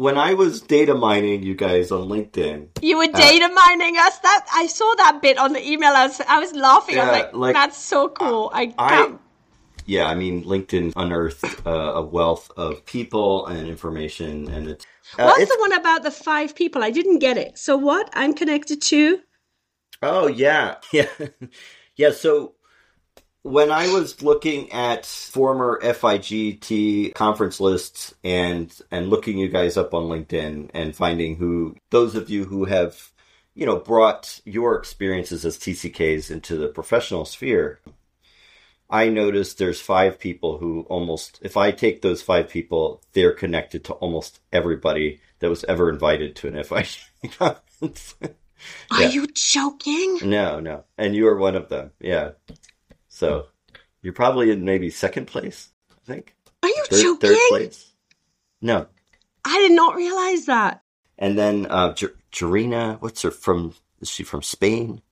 when I was data mining you guys on LinkedIn, You were data mining us. That I saw that bit on the email. I was, I was laughing. I was like, like, "That's so cool." I, I can't. yeah, I mean LinkedIn unearthed uh, a wealth of people and information, and it's uh, What's it's- the one about the five people? I didn't get it. So what? I'm connected to. Oh yeah, yeah, yeah. So when I was looking at former FIGT conference lists and and looking you guys up on LinkedIn and finding who those of you who have you know brought your experiences as TCKs into the professional sphere, I noticed there's five people who almost if I take those five people, they're connected to almost everybody that was ever invited to an FIG conference. Are Yeah. you joking? No, no. And you are one of them. Yeah. So you're probably in maybe second place, I think. Are you Third, joking? third place. No. I did not realize that. And then uh J- Jarina, what's her from is she from Spain?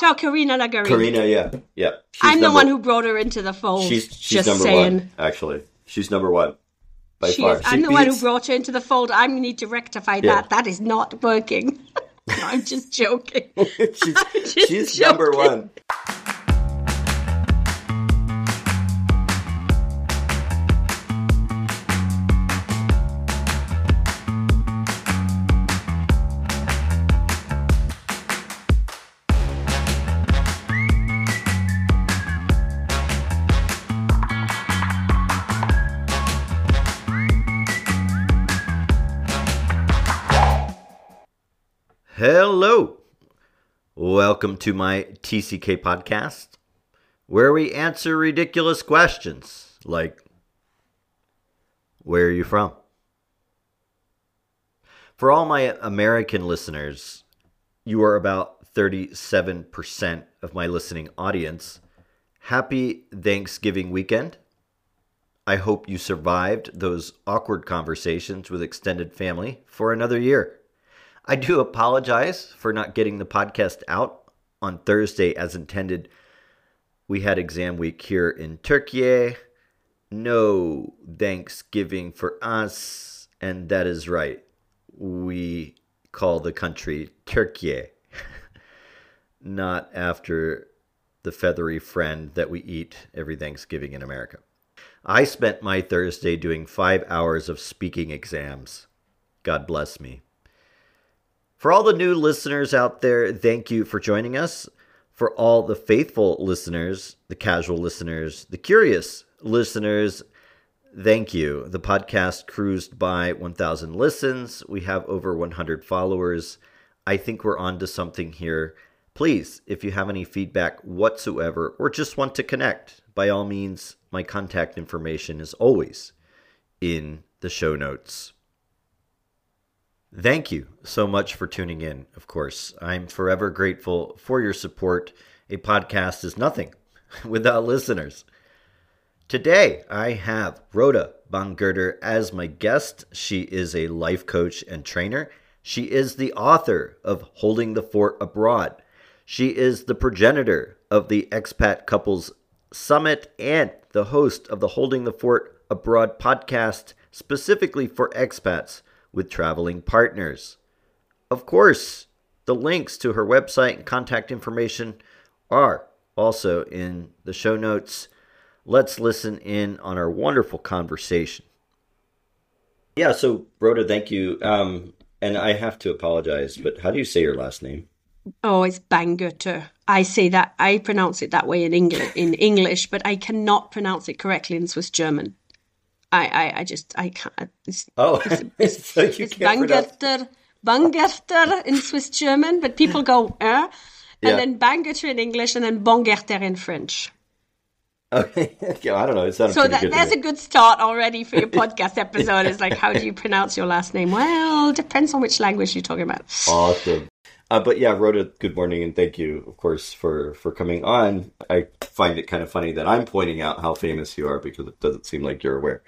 So Karina Lagarin. Karina, yeah. Yeah. She's I'm the one who brought her into the fold. she's she's just number saying. one, actually. She's number one. By She far. is, She I'm the one who brought her into the fold. I need to rectify Yeah. that. That is not working. no, I'm just joking. she's, just she's number one. Welcome to my TCK podcast, where we answer ridiculous questions like Where are you from? For all my American listeners, you are about 37% of my listening audience. Happy Thanksgiving weekend. I hope you survived those awkward conversations with extended family for another year. I do apologize for not getting the podcast out on Thursday as intended. We had exam week here in Turkey. No Thanksgiving for us, and that is right. We call the country Turkey, not after the feathery friend that we eat every Thanksgiving in America. I spent my Thursday doing five hours of speaking exams. God bless me. For all the new listeners out there, thank you for joining us. For all the faithful listeners, the casual listeners, the curious listeners, thank you. The podcast cruised by 1,000 listens. We have over 100 followers. I think we're on to something here. Please, if you have any feedback whatsoever or just want to connect, by all means, my contact information is always in the show notes. Thank you so much for tuning in, of course. I'm forever grateful for your support. A podcast is nothing without listeners. Today, I have Rhoda Bangerter as my guest. She is a life coach and trainer. She is the author of Holding the Fort Abroad. She is the progenitor of the Expat Couples Summit and the host of the Holding the Fort Abroad podcast, specifically for expats with traveling partners. Of course, the links to her website and contact information are also in the show notes. Let's listen in on our wonderful conversation. Yeah, so Rhoda, thank you. Um, and I have to apologize, but how do you say your last name? Oh, it's Bangutter. I say that I pronounce it that way in English, in English, but I cannot pronounce it correctly in Swiss German. I, I, I just, I can't. It's, Oh, it's, so you it's can't Bangutter, Bangutter in Swiss German, but people go eh, and Yeah. then Bangutter in English, and then Bongerter in French. Okay, yeah, I don't know. It So that, good. there's a good start already for your podcast episode. It's like, how do you pronounce your last name? Well, depends on which language you're talking about. Awesome. Uh, but yeah, Rhoda, good morning and thank you, of course, for, for coming on. I find it kind of funny that I'm pointing out how famous you are because it doesn't seem like you're aware.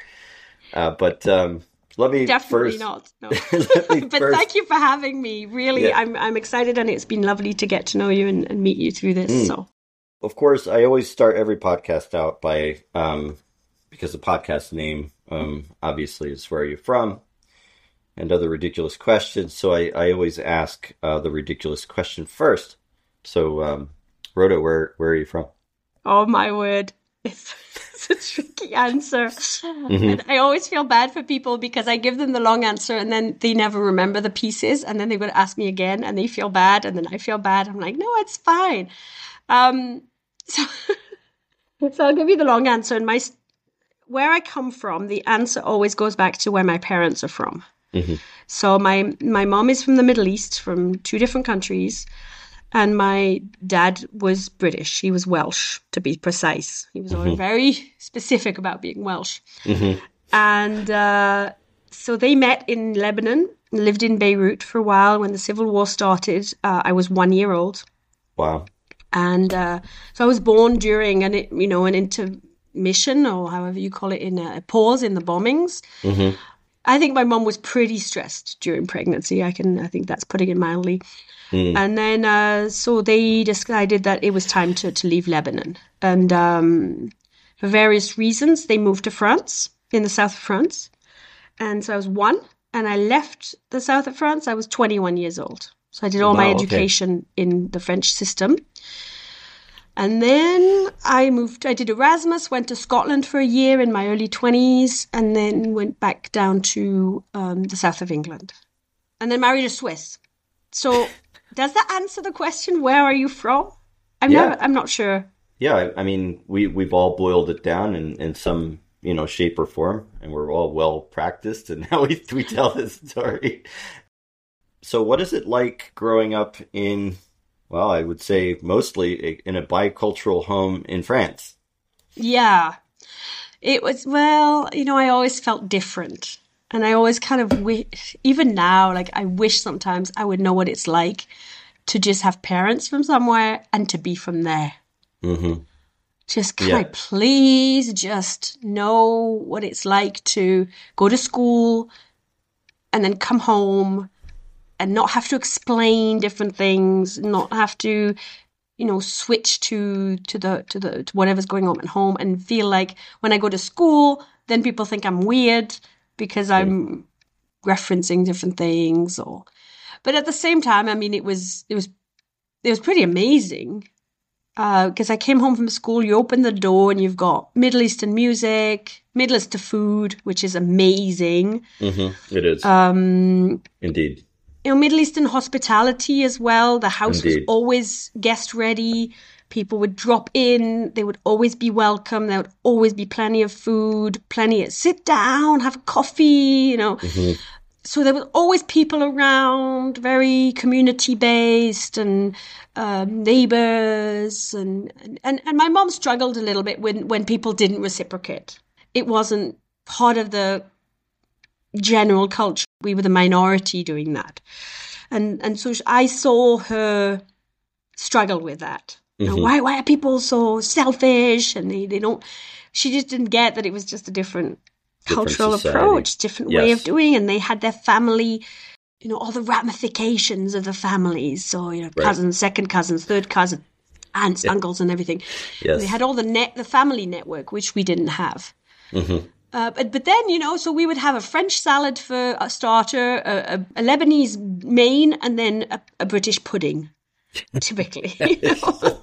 Uh, but um, let me Definitely first, not. No. but first- thank you for having me. Really, Yeah. I'm I'm excited, and it's been lovely to get to know you and, and meet you through this. Mm. So Of course, I always start every podcast out by um, because the podcast name um, obviously is where you're from. and other ridiculous questions. So I, I always ask uh, the ridiculous question first. So, um, Rhoda, where where are you from? Oh my word. It's, it's a tricky answer. Mm-hmm. And I always feel bad for people because I give them the long answer and then they never remember the pieces and then going to ask me again and they feel bad and then I feel bad. I'm like, no, it's fine. Um, so, so I'll give you the long answer. And my where I come from, the answer always goes back to where my parents are from. Mm-hmm. So my my mom is from the Middle East, from two different countries and my dad was British. He was Welsh, to be precise. He was mm-hmm. very specific about being Welsh. Mm-hmm. And uh, so they met in Lebanon, lived in Beirut for a while. When the civil war started, uh, I was one year old. Wow. And uh, so I was born during an you know an intermission or however you call it in a, pause in the bombings. Mm-hmm. I think my mom was pretty stressed during pregnancy. I can I think that's putting it mildly. Mm. And then, uh, so they decided that it was time to, to leave Lebanon. And um, for various reasons, they moved to France, in the south of France. And so I was one, and I left the south of France. I was 21 years old. So I did all wow, my education okay. in the French system. And then I moved, I did Erasmus, went to Scotland for a year in my early 20s, and then went back down to um, the south of England. And then married a Swiss. So does that answer the question? Where are you from? I'm yeah. not. I'm not sure. Yeah, I mean, we we've all boiled it down in in some you know shape or form, and we're all well practiced, and now we we tell this story. So, what is it like growing up in? Well, I would say mostly in a bicultural home in France. Yeah, it was. Well, you know, I always felt different. And I always kind of wish, even now, like I wish sometimes I would know what it's like to just have parents from somewhere and to be from there. Mm-hmm. Just can yeah. I please just know what it's like to go to school and then come home and not have to explain different things, not have to, you know, switch to to the to the to whatever's going on at home and feel like when I go to school, then people think I'm weird because I'm referencing different things or but at the same time I mean it was it was it was pretty amazing because uh, I came home from school you open the door and you've got Middle Eastern music Middle Eastern food which is amazing. Mm-hmm. it is. Um indeed you know Middle Eastern hospitality as well the house indeed. was always guest ready. People would drop in. They would always be welcome. There would always be plenty of food plenty of sit down have coffee you know. Mm-hmm. so there was always people around very community based and um, neighbors and, and and my mom struggled a little bit when when people didn't reciprocate. It wasn't part of the general culture we were the minority doing that and and so i saw her struggle with that Mm-hmm. why why are people so selfish and they, they don't she just didn't get that it was just a different, different cultural society. approach, different yes. way of doing and they had their family you know, all the ramifications of the families. So, you know, right. cousins, second cousins, third cousin, aunts, yeah. uncles, and everything. Yes. They had all the net, the family network, which we didn't have. Mm-hmm. Uh, but, but then, you know, so we would have a French salad for a starter, a, a, a Lebanese main, and then a, a British pudding, typically. You know?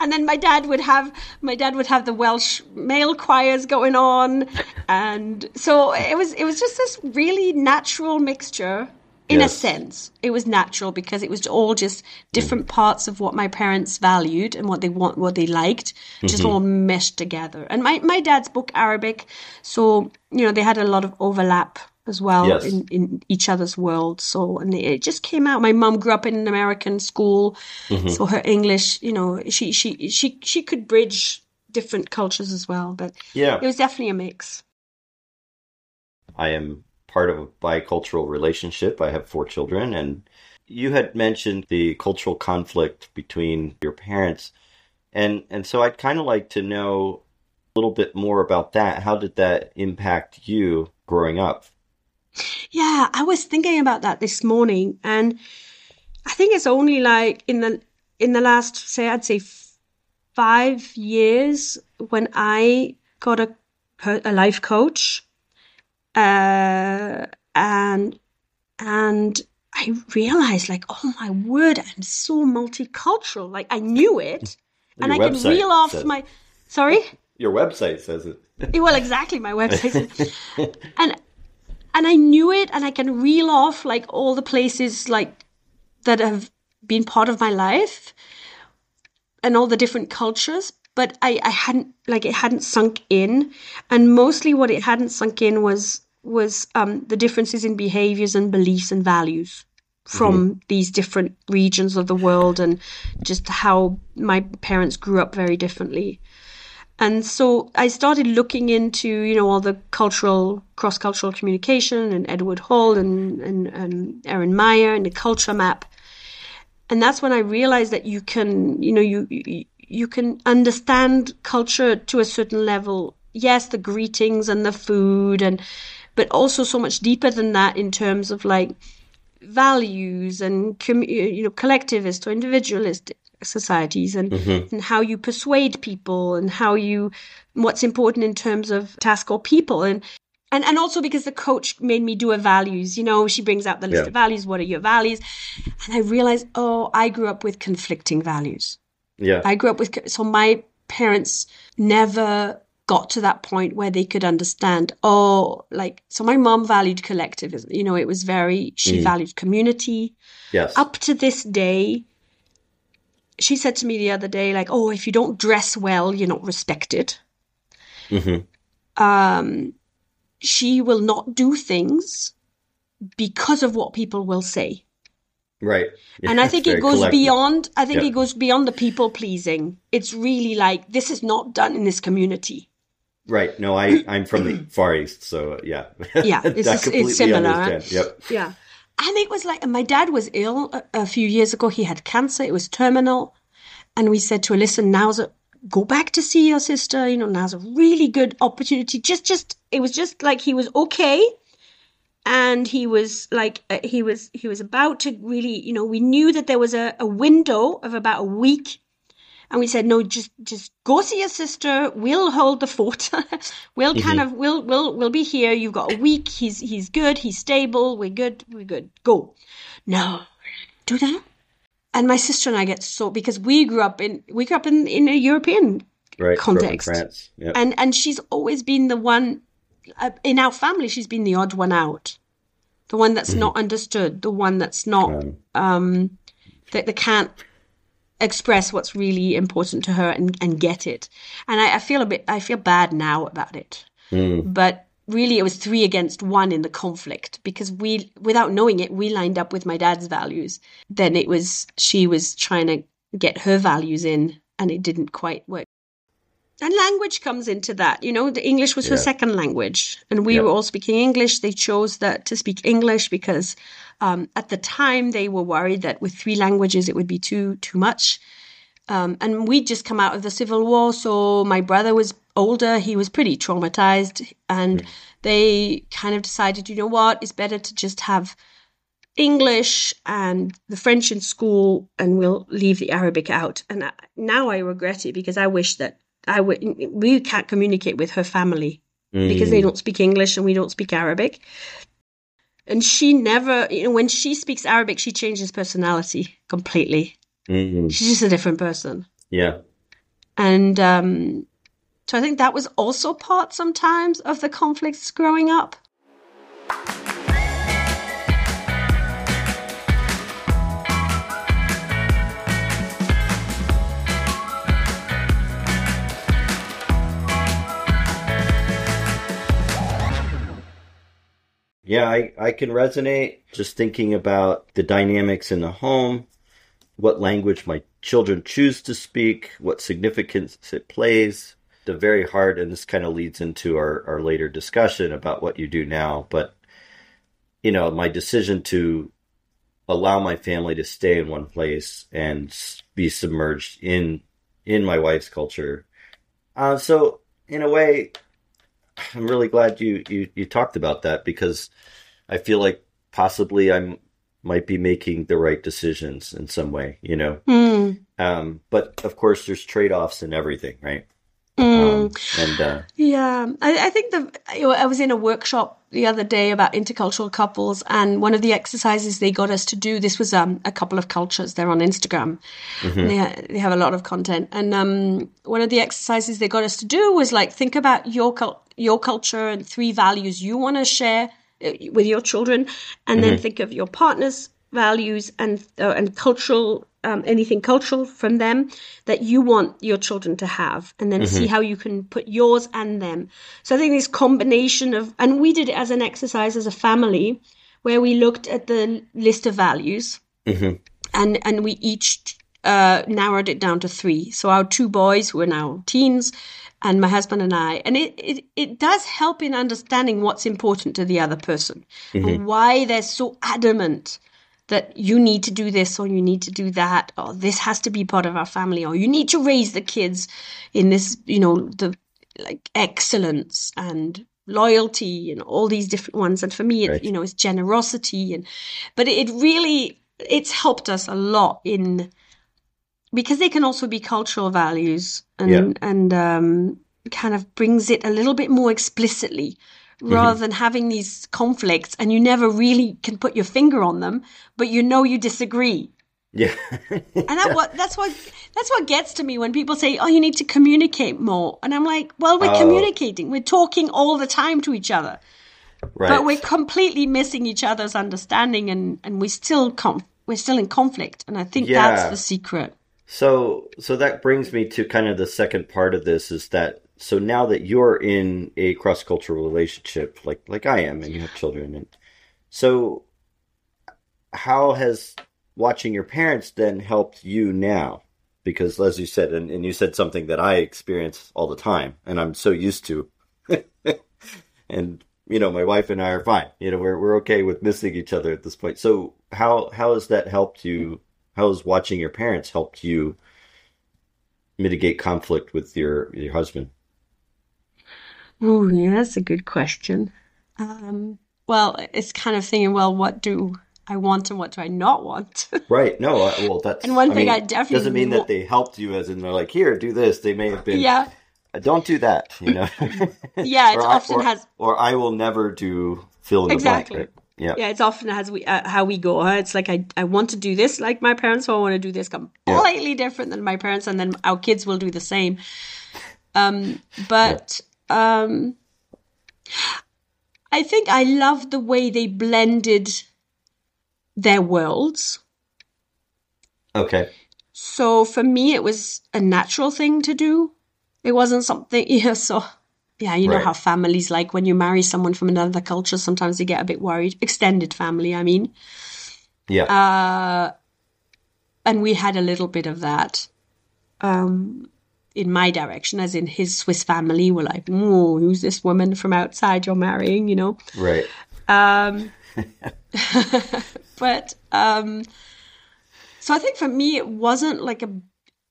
and then my dad would have my dad would have the Welsh male choirs going on, and so it was it was just this really natural mixture. In yes. a sense, it was natural because it was all just different mm. parts of what my parents valued and what they want, what they liked, just mm-hmm. all meshed together. And my, my dad spoke Arabic, so you know they had a lot of overlap as well yes. in, in each other's world. So, and it just came out. My mum grew up in an American school, mm-hmm. so her English, you know, she she she she could bridge different cultures as well. But yeah, it was definitely a mix. I am part of a bicultural relationship. I have four children, and you had mentioned the cultural conflict between your parents, and and so I'd kind of like to know a little bit more about that. How did that impact you growing up? Yeah, I was thinking about that this morning, and I think it's only like in the in the last say I'd say five years when I got a a life coach, uh, and and I realized, like, oh my word, I'm so multicultural. Like, I knew it, and I can reel off says, my. Sorry. Your website says it. well, exactly, my website, and and I knew it, and I can reel off like all the places like that have been part of my life, and all the different cultures. But I, I hadn't like it hadn't sunk in, and mostly what it hadn't sunk in was was um, the differences in behaviors and beliefs and values from mm-hmm. these different regions of the world and just how my parents grew up very differently. And so I started looking into, you know, all the cultural, cross cultural communication and Edward Hall and, and, and Erin Meyer and the culture map. And that's when I realized that you can, you know, you, you, you can understand culture to a certain level. Yes, the greetings and the food and, but also so much deeper than that in terms of like values and you know collectivist or individualist societies and, mm-hmm. and how you persuade people and how you what's important in terms of task or people and and and also because the coach made me do a values you know she brings out the list yeah. of values what are your values and i realized oh i grew up with conflicting values yeah i grew up with so my parents never got to that point where they could understand oh like so my mom valued collectivism you know it was very she mm. valued community yes up to this day she said to me the other day like oh if you don't dress well you're not respected mm-hmm. um she will not do things because of what people will say Right. Yeah, and I think it goes collective. beyond I think yeah. it goes beyond the people pleasing. It's really like this is not done in this community. Right. No, I I'm from the Far East, so yeah. Yeah, it's, it's similar. Yep. Yeah. And it was like my dad was ill a, a, few years ago. He had cancer. It was terminal, and we said to her, "Listen, now's a go back to see your sister. You know, now's a really good opportunity. Just, just it was just like he was okay." and he was like uh, he was he was about to really you know we knew that there was a, a window of about a week and we said no just just go see your sister. We'll hold the fort. We'll mm-hmm. kind of we'll we'll we'll be here. You've got a week. He's he's good. He's stable. We're good. We're good. Go. No do that. And my sister and i get so because we grew up in we grew up in in a european right, context. France. Yep. and and she's always been the one uh, in our family she's been the odd one out. The one that's mm-hmm. not understood. The one that's not um, um that they can't express what's really important to her and, and get it. And I, I feel a bit, I feel bad now about it. Mm. But really it was three against one in the conflict because we, without knowing it, we lined up with my dad's values. Then it was, she was trying to get her values in and it didn't quite work. And language comes into that. You know, the English was yeah. her second language, and we yeah. were all speaking English. They chose that to speak English because um, at the time they were worried that with three languages it would be too too much. Um, and we'd just come out of the civil war, so my brother was older. He was pretty traumatized, and mm. they kind of decided, you know what, it's better to just have English and the French in school, and we'll leave the Arabic out. And I, now I regret it because I wish that I would we can't communicate with her family mm. because they mm. don't speak English and we don't speak Arabic. And she never, you know, when she speaks Arabic, she changes personality completely. Mm. She's just a different person. Yeah. And um, so I think that was also part sometimes of the conflicts growing up. Yeah, I, I can resonate just thinking about the dynamics in the home, what language my children choose to speak, what significance it plays. The very hard, and this kind of leads into our, our later discussion about what you do now. But, you know, my decision to allow my family to stay in one place and be submerged in in my wife's culture. Uh, so, in a way, I'm really glad you, you, you talked about that because I feel like possibly I'm might be making the right decisions in some way, you know. Mm. Um, but of course, there's trade offs in everything, right? Mm. Um, and uh, yeah, I, I think the I was in a workshop the other day about intercultural couples, and one of the exercises they got us to do. This was um, a couple of cultures. They're on Instagram. Mm-hmm. They they have a lot of content, and um, one of the exercises they got us to do was like think about your your culture and three values you want to share uh, with your children, and mm-hmm. then think of your partner's values and uh, and cultural um, anything cultural from them that you want your children to have, and then mm-hmm. see how you can put yours and them. So I think this combination of, and we did it as an exercise as a family, where we looked at the list of values, mm-hmm. and and we each uh, narrowed it down to three. So our two boys who are now teens, and my husband and I, and it it, it does help in understanding what's important to the other person mm-hmm. and why they're so adamant that you need to do this or you need to do that or this has to be part of our family or you need to raise the kids in this you know the like excellence and loyalty and all these different ones and for me it right. you know it's generosity and but it really it's helped us a lot in because they can also be cultural values and yeah. and um kind of brings it a little bit more explicitly Mm-hmm. rather mm-hmm. than having these conflicts and you never really can put your finger on them, but you know you disagree. Yeah. and that what that's what that's what gets to me when people say, "Oh, you need to communicate more." And I'm like, "Well, we're oh. communicating. We're talking all the time to each other." Right. But we're completely missing each other's understanding and and we still com- we're still in conflict and I think yeah. that's the secret. So so that brings me to kind of the second part of this is that so now that you're in a cross cultural relationship like like I am and you have children and so how has watching your parents then helped you now? Because as you said and, and you said something that I experience all the time and I'm so used to. And you know my wife and I are fine. You know we're we're okay with missing each other at this point. So how how has that helped you how has watching your parents helped you mitigate conflict with your your husband Oh, yeah, that's a good question. Um, well, it's kind of thinking, well, what do I want and what do I not want? right. No. well, that's and one I thing mean, I definitely doesn't mean that they helped you, as in they're like, here, do this. They may have been. Yeah. Uh, don't do that. You know. yeah, it often or, has. Or I will never do fill in exactly. the blank. Right? Yeah. Yeah, it's often as we uh, how we go. It's like I I want to do this like my parents, so I want to do this completely yeah. different than my parents, and then our kids will do the same. Um, but um, I think I love the way they blended their worlds. Okay. So for me, it was a natural thing to do. It wasn't something, yeah, so yeah, you know right. how families like when you marry someone from another culture, sometimes they get a bit worried. Extended family, I mean. Yeah. Uh, and we had a little bit of that. Um, in my direction, as in his Swiss family were like, "Oh, who's this woman from outside you're marrying?" You know, right? Um, but um, so I think for me, it wasn't like a.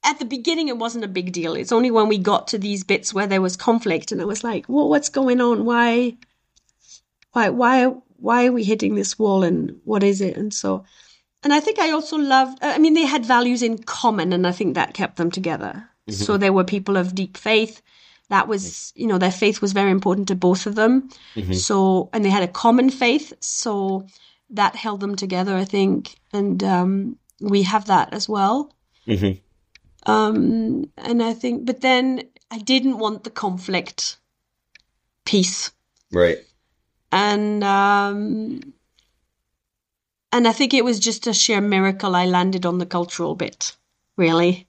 At the beginning, it wasn't a big deal. It's only when we got to these bits where there was conflict, and I was like, "Well, what's going on? Why, why, why, why are we hitting this wall? And what is it?" And so, and I think I also loved. I mean, they had values in common, and I think that kept them together. Mm-hmm. So they were people of deep faith. That was, you know, their faith was very important to both of them. Mm-hmm. So, and they had a common faith. So that held them together, I think. And um, we have that as well. Mm-hmm. Um, and I think, but then I didn't want the conflict piece. Right. And, um, and I think it was just a sheer miracle I landed on the cultural bit, really.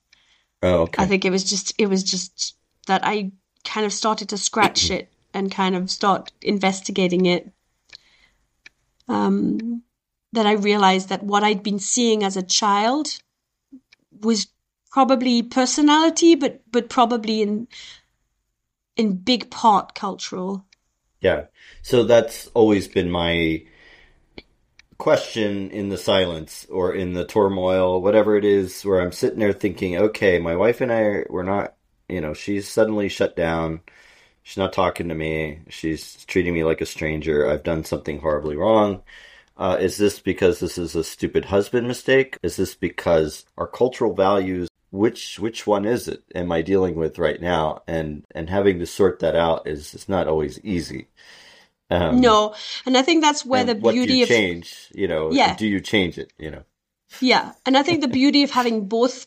Oh, okay. I think it was just it was just that I kind of started to scratch it and kind of start investigating it. Um, that I realized that what I'd been seeing as a child was probably personality, but but probably in in big part cultural. Yeah. So that's always been my question in the silence or in the turmoil, whatever it is, where I'm sitting there thinking, okay, my wife and I, we're not, you know, she's suddenly shut down. She's not talking to me. She's treating me like a stranger. I've done something horribly wrong. Uh, is this because this is a stupid husband mistake? Is this because our cultural values which which one is it am I dealing with right now? And and having to sort that out is is not always easy. Um, no, and I think that's where the beauty of change. You know, yeah. Do you change it? You know. Yeah, and I think the beauty of having both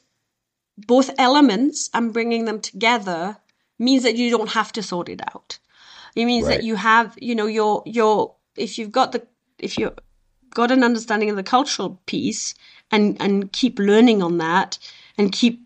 both elements and bringing them together means that you don't have to sort it out. It means right. that you have, you know, your your if you've got the if you've got an understanding of the cultural piece and and keep learning on that and keep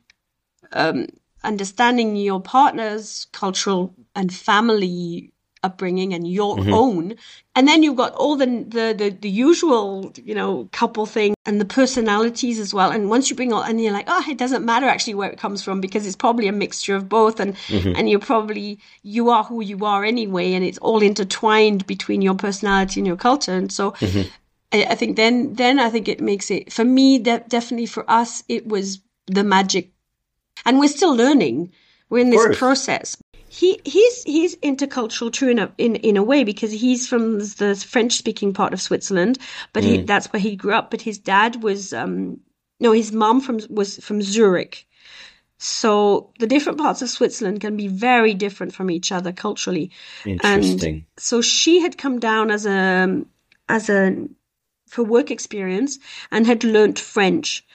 um, understanding your partner's cultural and family upbringing and your mm-hmm. own and then you've got all the, the, the the usual you know couple thing and the personalities as well and once you bring all and you're like oh it doesn't matter actually where it comes from because it's probably a mixture of both and mm-hmm. and you're probably you are who you are anyway and it's all intertwined between your personality and your culture and so mm-hmm. I, I, think then then I think it makes it for me de- definitely for us it was the magic and we're still learning we're in this process he he's he's intercultural too in a in, in a way because he's from the French speaking part of Switzerland, but mm. he, that's where he grew up. But his dad was um no, his mom from was from Zurich. So the different parts of Switzerland can be very different from each other culturally. Interesting. And so she had come down as a as a for work experience and had learnt French,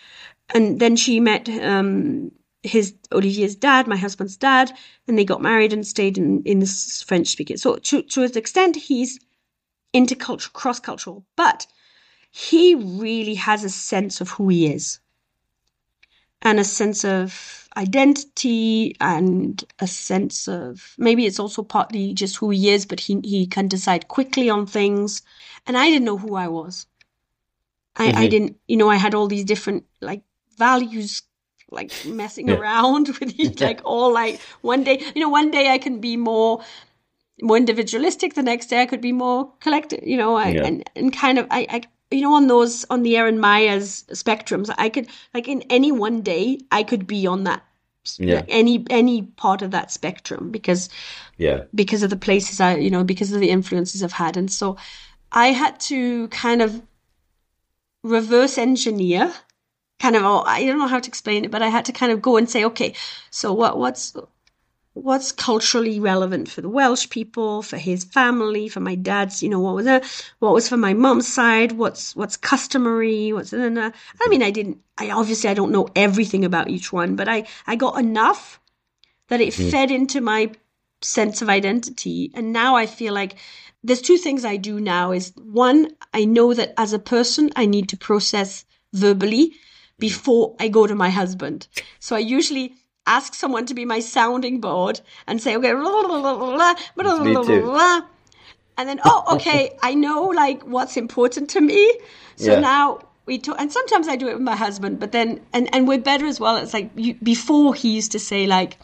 and then she met um, his Olivier's dad, my husband's dad, and they got married and stayed in, in this French speaking. So to, to an extent, he's intercultural, cross cultural, but he really has a sense of who he is and a sense of identity and a sense of maybe it's also partly just who he is, but he, he can decide quickly on things. And I didn't know who I was. I, mm-hmm. I didn't, you know, I had all these different like values like messing yeah. around with like all like one day, you know, one day I can be more more individualistic. The next day I could be more collective, you know, I, yeah. and and kind of I, I you know on those on the Erin Meyer's spectrums, I could like in any one day I could be on that yeah. Like any any part of that spectrum because yeah because of the places I you know because of the influences I've had and so I had to kind of reverse engineer kind of oh, I don't know how to explain it, but I had to kind of go and say, okay, so what what's what's culturally relevant for the Welsh people, for his family, for my dad's, you know, what was what was for my mom's side, what's what's customary, what's and I mean, I didn't I obviously I don't know everything about each one, but I I got enough that it mm. fed into my sense of identity. And now I feel like there's two things I do now is one, I know that as a person I need to process verbally before I go to my husband. So I usually ask someone to be my sounding board and say, okay, blah, blah, blah, and then, oh, okay, I know like what's important to me. So yeah. now we talk, and sometimes I do it with my husband, but then, and, and we're better as well. It's like you, before he used to say like,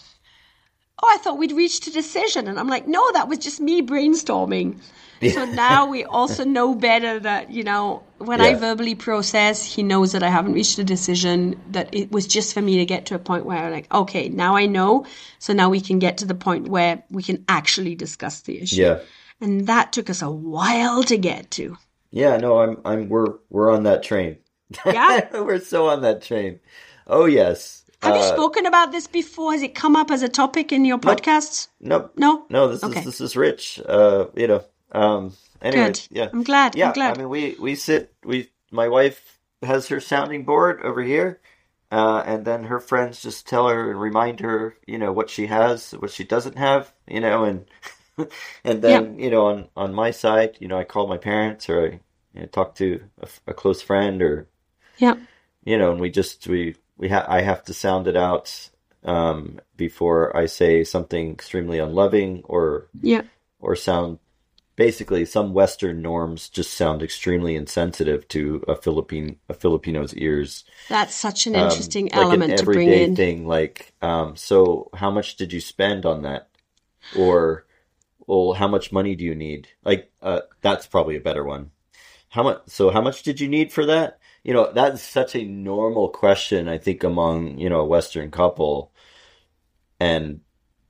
oh, I thought we'd reached a decision. And I'm like, no, that was just me brainstorming. So now we also know better that, you know, when yeah. I verbally process, he knows that I haven't reached a decision, that it was just for me to get to a point where I'm like, okay, now I know. So now we can get to the point where we can actually discuss the issue. Yeah. And that took us a while to get to. Yeah, no, I'm I'm we're we're on that train. Yeah. we're so on that train. Oh yes. Have uh, you spoken about this before? Has it come up as a topic in your podcasts? Nope. No. No, this okay. is this is rich. Uh, you know, um, anyway, Good. yeah, I'm glad. Yeah, I'm glad. I mean, we we sit. We my wife has her sounding board over here, uh, and then her friends just tell her and remind her, you know, what she has, what she doesn't have, you know, and and then you know, on on my side, you know, I call my parents or I you know, talk to a, a, close friend or yeah, you know, and we just we we ha- I have to sound it out um, before I say something extremely unloving or yeah or sound basically some Western norms just sound extremely insensitive to a Philippine a Filipino's ears. That's such an um, interesting um, element like an to bring in. Thing like, um, so how much did you spend on that, or, well, how much money do you need? Like, uh, that's probably a better one. How much? So how much did you need for that? You know, that's such a normal question. I think among you know a Western couple, and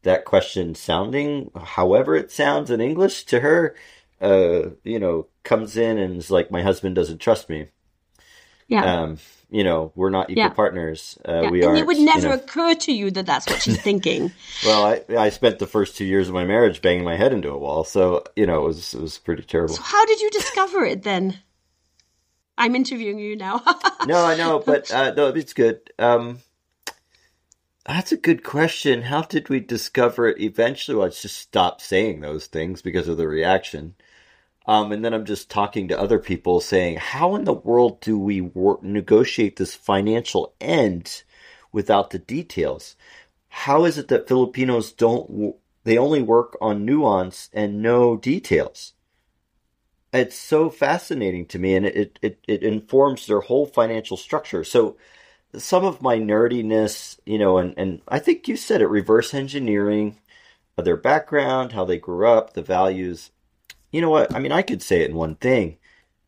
that question sounding however it sounds in English to her, uh, you know, comes in and is like, my husband doesn't trust me. Yeah. Um, you know, we're not equal Yeah. partners. Uh, Yeah. We and are. it would never occur to you that that's what she's thinking. Well, I I spent the first two years of my marriage banging my head into a wall, so you know it was it was pretty terrible. So how did you discover it then? I'm interviewing you now. no, I know, but uh, no, it's good. Um, that's a good question. How did we discover it? Eventually, Well, I just stopped saying those things because of the reaction. Um, and then I'm just talking to other people saying, how in the world do we wor- negotiate this financial end without the details? How is it that Filipinos don't, w- they only work on nuance and no details? It's so fascinating to me and it, it, it informs their whole financial structure. So some of my nerdiness, you know, and, and I think you said it, reverse engineering their background, how they grew up, the values. You know what? I mean, I could say it in one thing.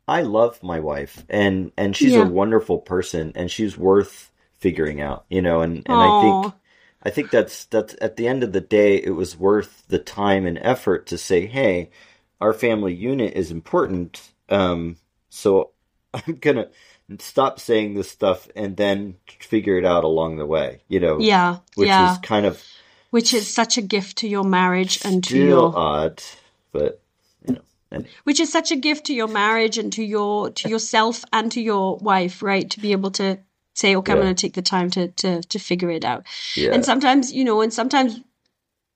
I love my wife and, and she's Yeah. a wonderful person and she's worth figuring out, you know, and, and I think, I think that's, that's at the end of the day, it was worth the time and effort to say, Hey, our family unit is important. Um, so I'm gonna stop saying this stuff and then figure it out along the way, you know, yeah, which yeah. is kind of Which is such a gift to your marriage and to your odd, but you know, and which is such a gift to your marriage and to your to yourself and to your wife, right? To be able to say, okay, I'm going to take the time to to to figure it out. yeah, And sometimes, you know, and sometimes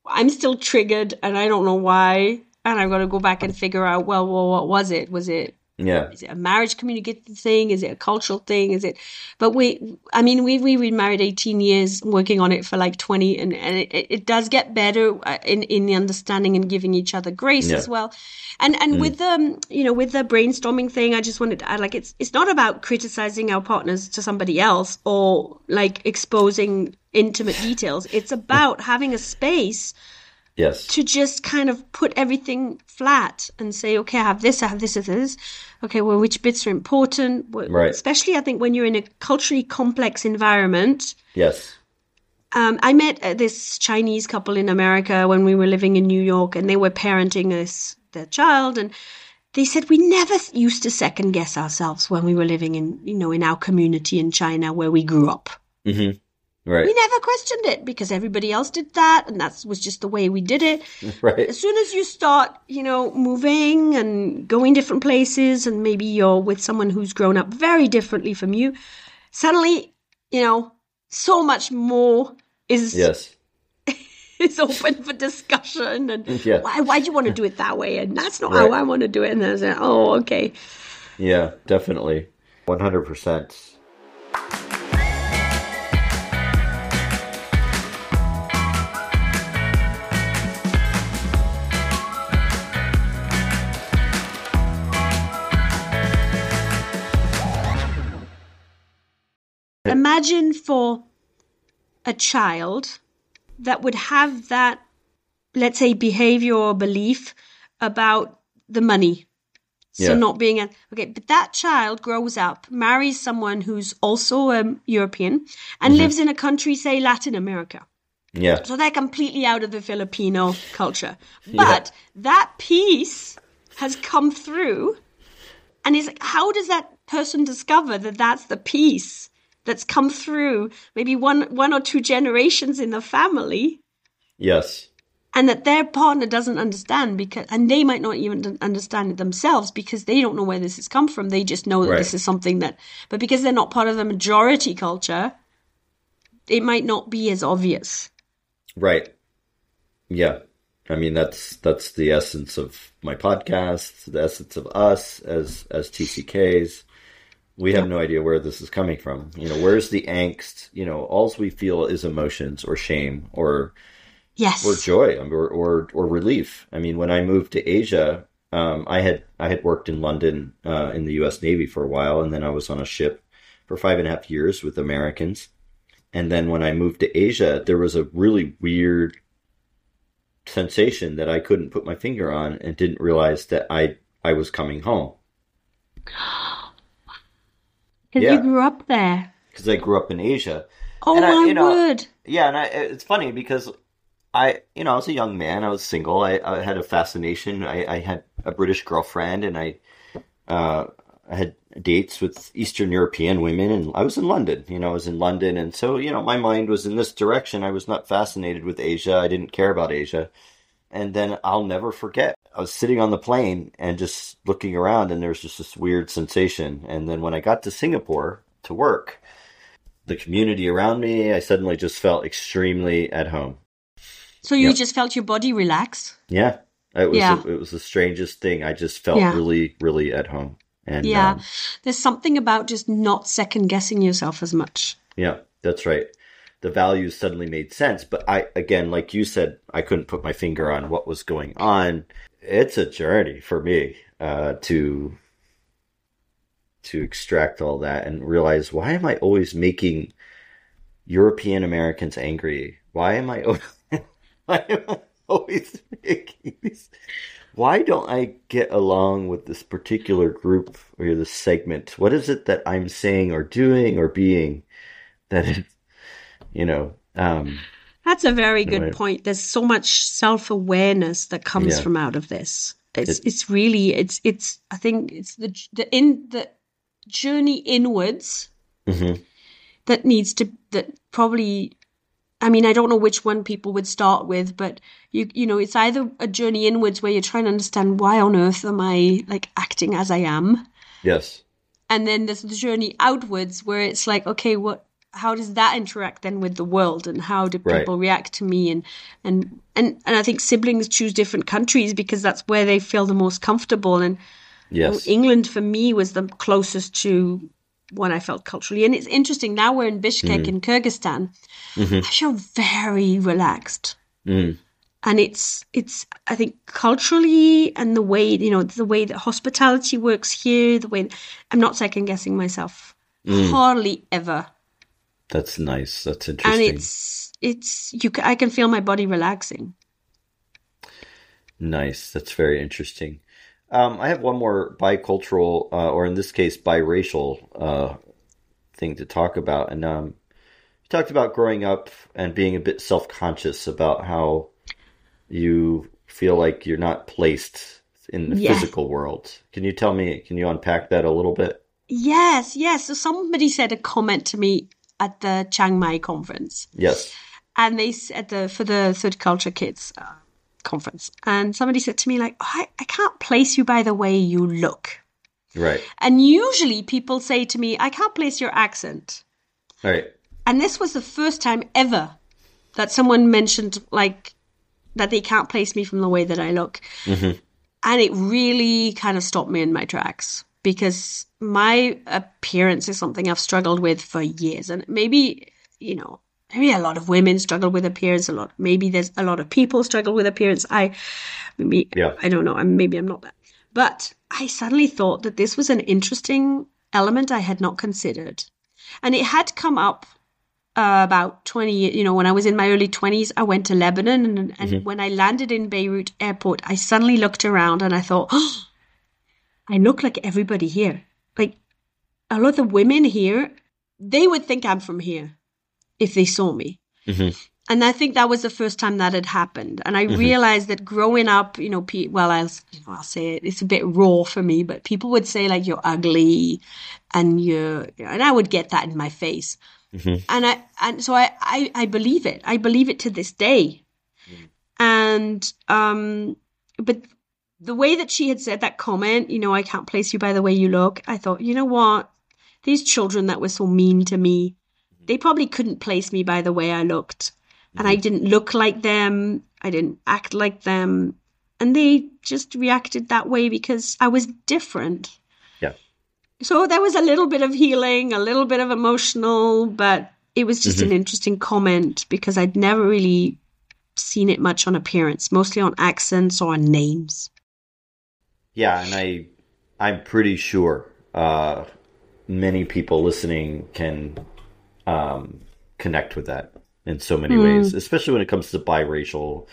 I'm still triggered and I don't know why, and I've got to go back and figure out, well, well, what was it? Was it yeah, is it a marriage communicative thing? Is it a cultural thing? Is it? But we, I mean, we we've been married eighteen years, working on it for like twenty, and and it, it does get better uh, in in the understanding and giving each other grace Yeah. as well. And and with the um, you know with the brainstorming thing, I just wanted to add like it's it's not about criticizing our partners to somebody else or like exposing intimate details. It's about having a space yes, to just kind of put everything flat and say, okay, I have this, I have this, I have this. Okay, well, which bits are important? Right. Especially, I think, when you're in a culturally complex environment. yes, Um, I met uh, this Chinese couple in America when we were living in New York, and they were parenting this their child, and they said we never used to second guess ourselves when we were living in, you know, in our community in China where we grew up. hmm right, We never questioned it because everybody else did that, and that was just the way we did it right, as soon as you start, you know, moving and going different places, and maybe you're with someone who's grown up very differently from you, suddenly, you know, so much more is yes, is open for discussion. And Yeah. why why do you want to do it that way? And that's not Right. how I want to do it. And then I say, oh, okay. yeah, definitely, one hundred percent. Imagine for a child that would have that, let's say, behavior or belief about the money. So Yeah. not being a okay, but that child grows up, marries someone who's also um, European, and lives in a country, say Latin America. Yeah, So they're completely out of the Filipino culture. But that piece has come through, and is like, how does that person discover that that's the piece that's come through maybe one one or two generations in the family, yes, and that their partner doesn't understand because, and they might not even understand it themselves because they don't know where this has come from. They just know that Right. this is something that, but because they're not part of the majority culture, it might not be as obvious. right. Yeah, I mean that's that's the essence of my podcast, the essence of us as as TCKs. We have no idea where this is coming from. You know, where's the angst? You know, all we feel is emotions or shame or Yes. or joy or, or or relief. I mean, when I moved to Asia, um, I had I had worked in London uh, in the U.S. Navy for a while, and then I was on a ship for five and a half years with Americans. And then when I moved to Asia, there was a really weird sensation that I couldn't put my finger on, and didn't realize that I I was coming home Because Yeah. you grew up there. because I grew up in Asia. Oh And I- my you know, word. Yeah, and I, it's funny because I, you know, I was a young man. I was single. I, I had a fascination. I, I had a British girlfriend, and I, uh, I had dates with Eastern European women, and I was in London. You know, I was in London, and so you know, my mind was in this direction. I was not fascinated with Asia. I didn't care about Asia. And then I'll never forget. I was sitting on the plane and just looking around, and there was just this weird sensation. And then when I got to Singapore to work, the community around me, I suddenly just felt extremely at home. So you yep. just felt your body relax? Yeah. It was yeah. A, it was the strangest thing. I just felt yeah. really, really at home. And yeah, um, there's something about just not second guessing yourself as much. Yeah, that's right. The values suddenly made sense, but I again, like you said, I couldn't put my finger on what was going on. It's a journey for me uh, to to extract all that and realize why am I always making European Americans angry? Why am I why am I always making these why don't I get along with this particular group or this segment? What is it that I'm saying or doing or being that you know, um, that's a very good point. There's so much self awareness that comes yeah. from out of this. It's it, it's really it's it's I think it's the the in the journey inwards mm-hmm. that needs to that probably I mean, I don't know which one people would start with, but you you know, it's either a journey inwards where you're trying to understand why on earth am I like acting as I am. Yes. And then there's the journey outwards where it's like, okay, what how does that interact then with the world and how do people right. react to me and, and and and I think siblings choose different countries because that's where they feel the most comfortable and yes. England for me was the closest to one I felt culturally. And it's interesting now we're in Bishkek mm. in Kyrgyzstan. Mm-hmm. I feel very relaxed. Mm. And it's it's I think culturally and the way you know the way that hospitality works here, the way I'm not second guessing myself mm. hardly ever. That's nice. That's interesting. And it's it's you. I can feel my body relaxing. Nice. That's very interesting. Um, I have one more bicultural, uh, or in this case, biracial uh, thing to talk about. And um, you talked about growing up and being a bit self conscious about how you feel like you're not placed in the yeah. physical world. Can you tell me, can you unpack that a little bit? Yes, yes. So somebody said a comment to me at the Chiang Mai conference. Yes. And they said the for the third culture kids. Uh, conference and somebody said to me like oh, I, I can't place you by the way you look right and usually people say to me i can't place your accent right and this was the first time ever that someone mentioned like that they can't place me from the way that i look mm-hmm. and it really kind of stopped me in my tracks because my appearance is something i've struggled with for years. And maybe you know maybe a lot of women struggle with appearance. A lot maybe there's a lot of people struggle with appearance. I maybe yeah. i don't know. I'm, maybe i'm not that. But i suddenly thought that this was an interesting element i had not considered. And it had come up uh, about 20 you know when i was in my early 20s i went to lebanon and, and mm-hmm. when i landed in beirut airport i suddenly looked around and i thought oh, i look like everybody here like a lot of the women here they would think i'm from here if they saw me. Mm-hmm. And I think that was the first time that had happened. And I mm-hmm. realized that growing up, you know, pe- well, I'll, you know, I'll say it, it's a bit raw for me, but people would say like you're ugly and you're, and I would get that in my face. Mm-hmm. And I, and so I, I, I believe it. I believe it to this day. Mm. And, um, but the way that she had said that comment, you know, I can't place you by the way you look. I thought, you know what? These children that were so mean to me, they probably couldn't place me by the way I looked. And I mm-hmm. didn't look like them. I didn't act like them. And they just reacted that way because I was different. Yeah. So there was a little bit of healing, a little bit of emotional, but it was just mm-hmm. an interesting comment because I'd never really seen it much on appearance, mostly on accents or on names. Yeah, and I I'm pretty sure uh, many people listening can um, connect with that in so many mm. ways, especially when it comes to biracial,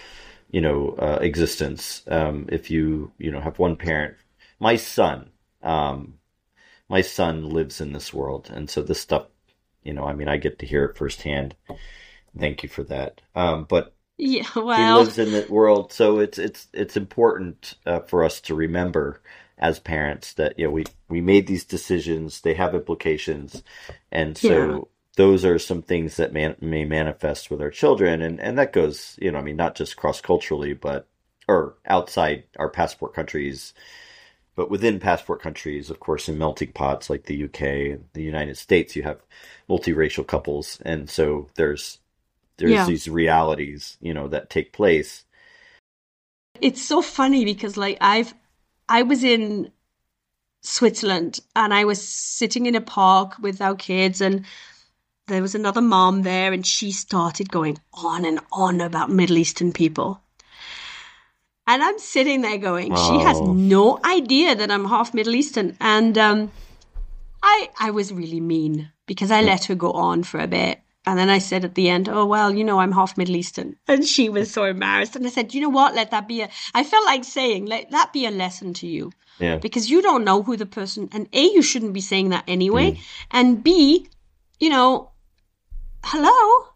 you know, uh, existence. Um, if you, you know, have one parent, my son, um, my son lives in this world. And so this stuff, you know, I mean, I get to hear it firsthand. Thank you for that. Um, but yeah, well, he lives in that world. So it's, it's, it's important uh, for us to remember as parents that you know we we made these decisions they have implications and so yeah. those are some things that man, may manifest with our children and and that goes you know i mean not just cross culturally but or outside our passport countries but within passport countries of course in melting pots like the uk the united states you have multiracial couples and so there's there's yeah. these realities you know that take place it's so funny because like I've I was in Switzerland and I was sitting in a park with our kids and there was another mom there and she started going on and on about Middle Eastern people. And I'm sitting there going, oh. she has no idea that I'm half Middle Eastern. And um, I I was really mean because I let her go on for a bit. And then I said at the end, oh, well, you know, I'm half Middle Eastern. And she was so embarrassed. And I said, you know what? Let that be a, I felt like saying, let that be a lesson to you. Yeah. Because you don't know who the person, and A, you shouldn't be saying that anyway. Mm. And B, you know, hello?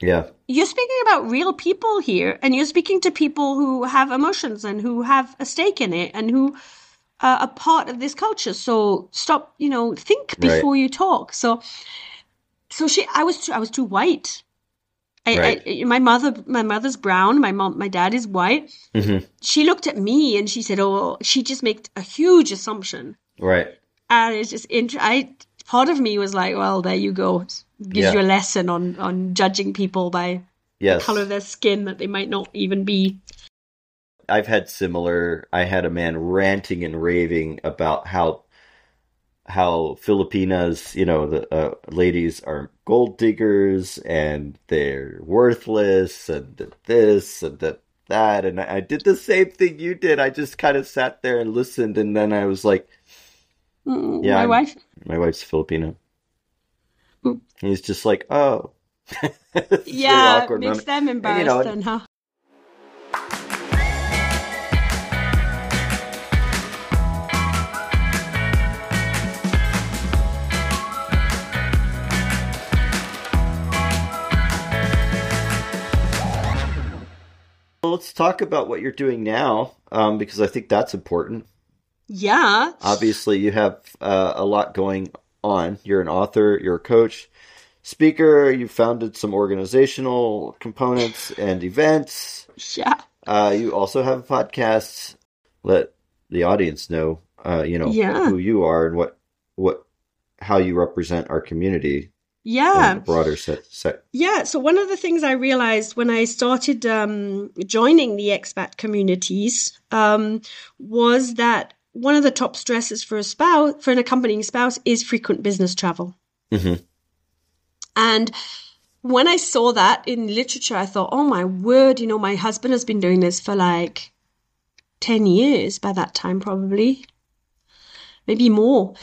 Yeah. You're speaking about real people here, and you're speaking to people who have emotions and who have a stake in it and who are a part of this culture. So stop, you know, think before right. you talk. So, so she, I was, too, I was too white. I, right. I, my mother, my mother's brown. My mom, my dad is white. Mm-hmm. She looked at me and she said, "Oh, she just made a huge assumption." Right. And it's just, int- I part of me was like, "Well, there you go." gives yeah. you a lesson on on judging people by yes. the color of their skin that they might not even be. I've had similar. I had a man ranting and raving about how how Filipinas, you know, the uh, ladies are gold diggers and they're worthless and this and that that and I, I did the same thing you did. I just kind of sat there and listened and then I was like, mm, yeah, my I'm, wife, my wife's Filipino. Mm. He's just like, oh, yeah, makes them embarrassed, and, you know, then, huh? Let's talk about what you're doing now, um, because I think that's important. Yeah. Obviously, you have uh, a lot going on. You're an author, you're a coach, speaker, you founded some organizational components and events. Yeah. Uh, you also have a podcast. Let the audience know, uh, you know, yeah. who you are and what, what, how you represent our community yeah. broader set, set yeah so one of the things i realized when i started um, joining the expat communities um, was that one of the top stresses for a spouse for an accompanying spouse is frequent business travel. Mm-hmm. and when i saw that in literature i thought oh my word you know my husband has been doing this for like 10 years by that time probably. Maybe more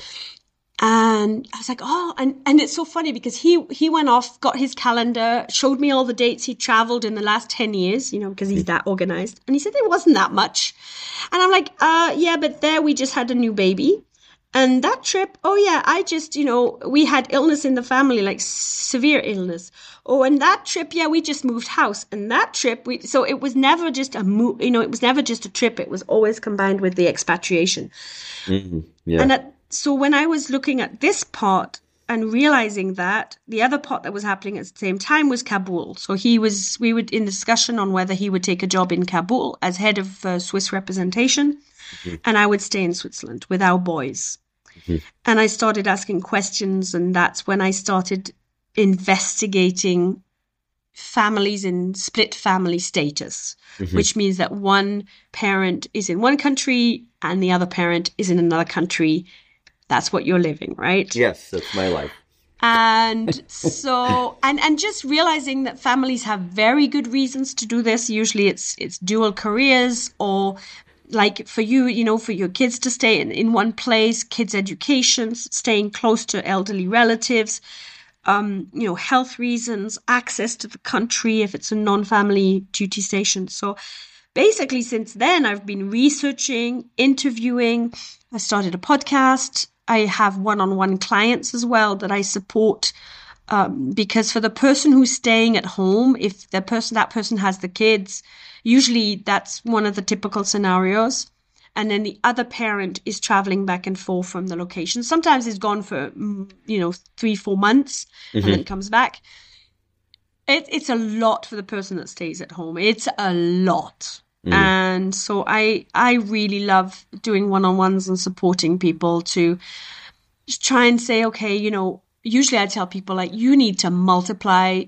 and I was like, oh, and, and it's so funny because he, he went off, got his calendar, showed me all the dates he traveled in the last 10 years, you know, because he's that organized. And he said it wasn't that much. And I'm like, uh, yeah, but there we just had a new baby. And that trip, oh yeah, I just, you know, we had illness in the family, like severe illness. Oh, and that trip, yeah, we just moved house. And that trip, we, so it was never just a move, you know, it was never just a trip. It was always combined with the expatriation. Mm-hmm. Yeah. And at, so when I was looking at this part and realizing that the other part that was happening at the same time was Kabul. So he was, we were in discussion on whether he would take a job in Kabul as head of uh, Swiss representation, mm-hmm. and I would stay in Switzerland with our boys. Mm-hmm. And I started asking questions, and that's when I started investigating families in split family status, mm-hmm. which means that one parent is in one country and the other parent is in another country that's what you're living, right? Yes, that's my life. And so, and and just realizing that families have very good reasons to do this. Usually, it's it's dual careers or like for you, you know, for your kids to stay in, in one place, kids' education, staying close to elderly relatives, um, you know, health reasons, access to the country if it's a non-family duty station. So basically, since then, I've been researching, interviewing. I started a podcast. I have one-on-one clients as well that I support. Um, because for the person who's staying at home, if the person that person has the kids, usually that's one of the typical scenarios. and then the other parent is traveling back and forth from the location. Sometimes it's gone for mm, you know three, four months, mm-hmm. and then comes back. It, it's a lot for the person that stays at home. It's a lot. Mm. And so I I really love doing one-on-ones and supporting people to try and say, okay, you know, usually I tell people like you need to multiply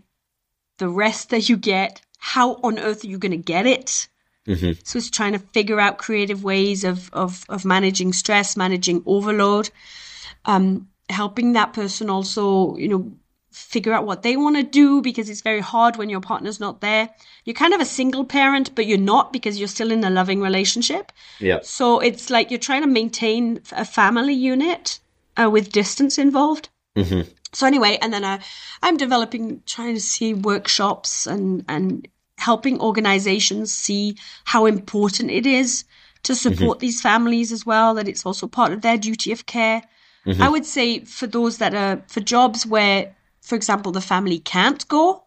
the rest that you get. How on earth are you going to get it? Mm-hmm. So it's trying to figure out creative ways of of, of managing stress, managing overload, um, helping that person also, you know, figure out what they want to do because it's very hard when your partner's not there. You're kind of a single parent, but you're not because you're still in a loving relationship. Yeah. So it's like you're trying to maintain a family unit uh, with distance involved. Mm-hmm. So anyway, and then I, I'm developing, trying to see workshops and and helping organizations see how important it is to support mm-hmm. these families as well. That it's also part of their duty of care. Mm-hmm. I would say for those that are for jobs where for example, the family can't go,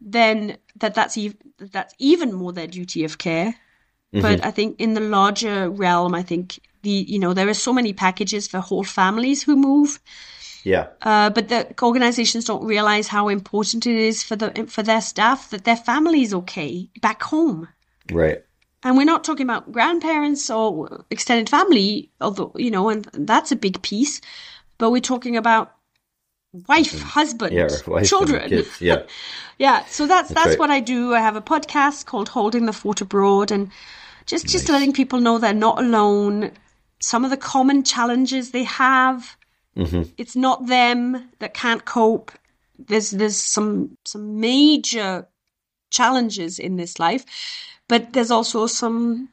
then that that's even that's even more their duty of care. Mm-hmm. But I think in the larger realm, I think the you know there are so many packages for whole families who move. Yeah. Uh, but the organizations don't realize how important it is for the for their staff that their family is okay back home. Right. And we're not talking about grandparents or extended family, although you know, and that's a big piece. But we're talking about wife, husband, yeah, wife children. Yeah. yeah. So that's, that's, that's right. what I do. I have a podcast called Holding the Fort Abroad and just, nice. just letting people know they're not alone. Some of the common challenges they have. Mm-hmm. It's not them that can't cope. There's, there's some, some major challenges in this life, but there's also some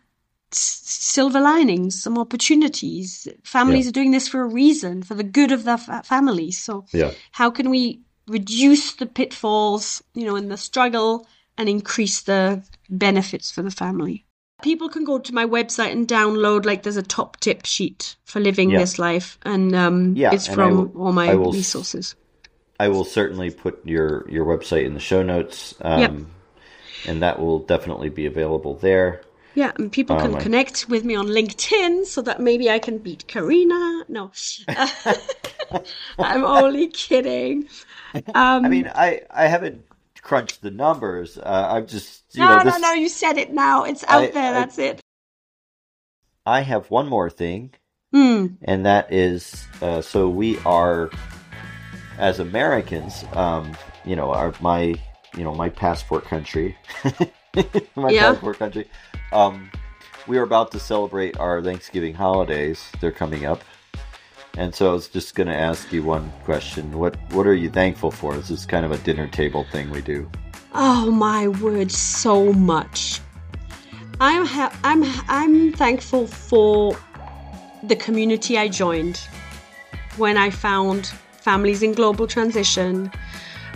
silver linings, some opportunities. Families yeah. are doing this for a reason, for the good of their fa- families. So, yeah. how can we reduce the pitfalls, you know, in the struggle and increase the benefits for the family? People can go to my website and download like there's a top tip sheet for living yeah. this life, and um, yeah, it's from will, all my will, resources. I will certainly put your your website in the show notes, um, yep. and that will definitely be available there. Yeah, and people can connect with me on LinkedIn so that maybe I can beat Karina. No, I'm only kidding. Um, I mean, I I haven't crunched the numbers. Uh, I'm just no, know, this... no, no. You said it now. It's out I, there. That's it. I have one more thing, mm. and that is uh, so we are as Americans. Um, you know, our my you know my passport country. my yeah. passport country. Um, we are about to celebrate our Thanksgiving holidays. They're coming up. And so I was just going to ask you one question. What what are you thankful for? This is kind of a dinner table thing we do. Oh my word, so much. I'm ha- I'm I'm thankful for the community I joined when I found families in global transition,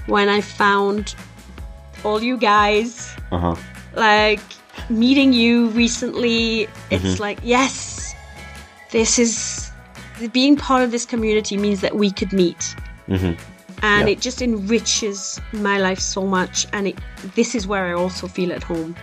when I found all you guys. Uh-huh. Like meeting you recently, it's mm-hmm. like, yes, this is being part of this community means that we could meet. Mm-hmm. And yeah. it just enriches my life so much. And it, this is where I also feel at home.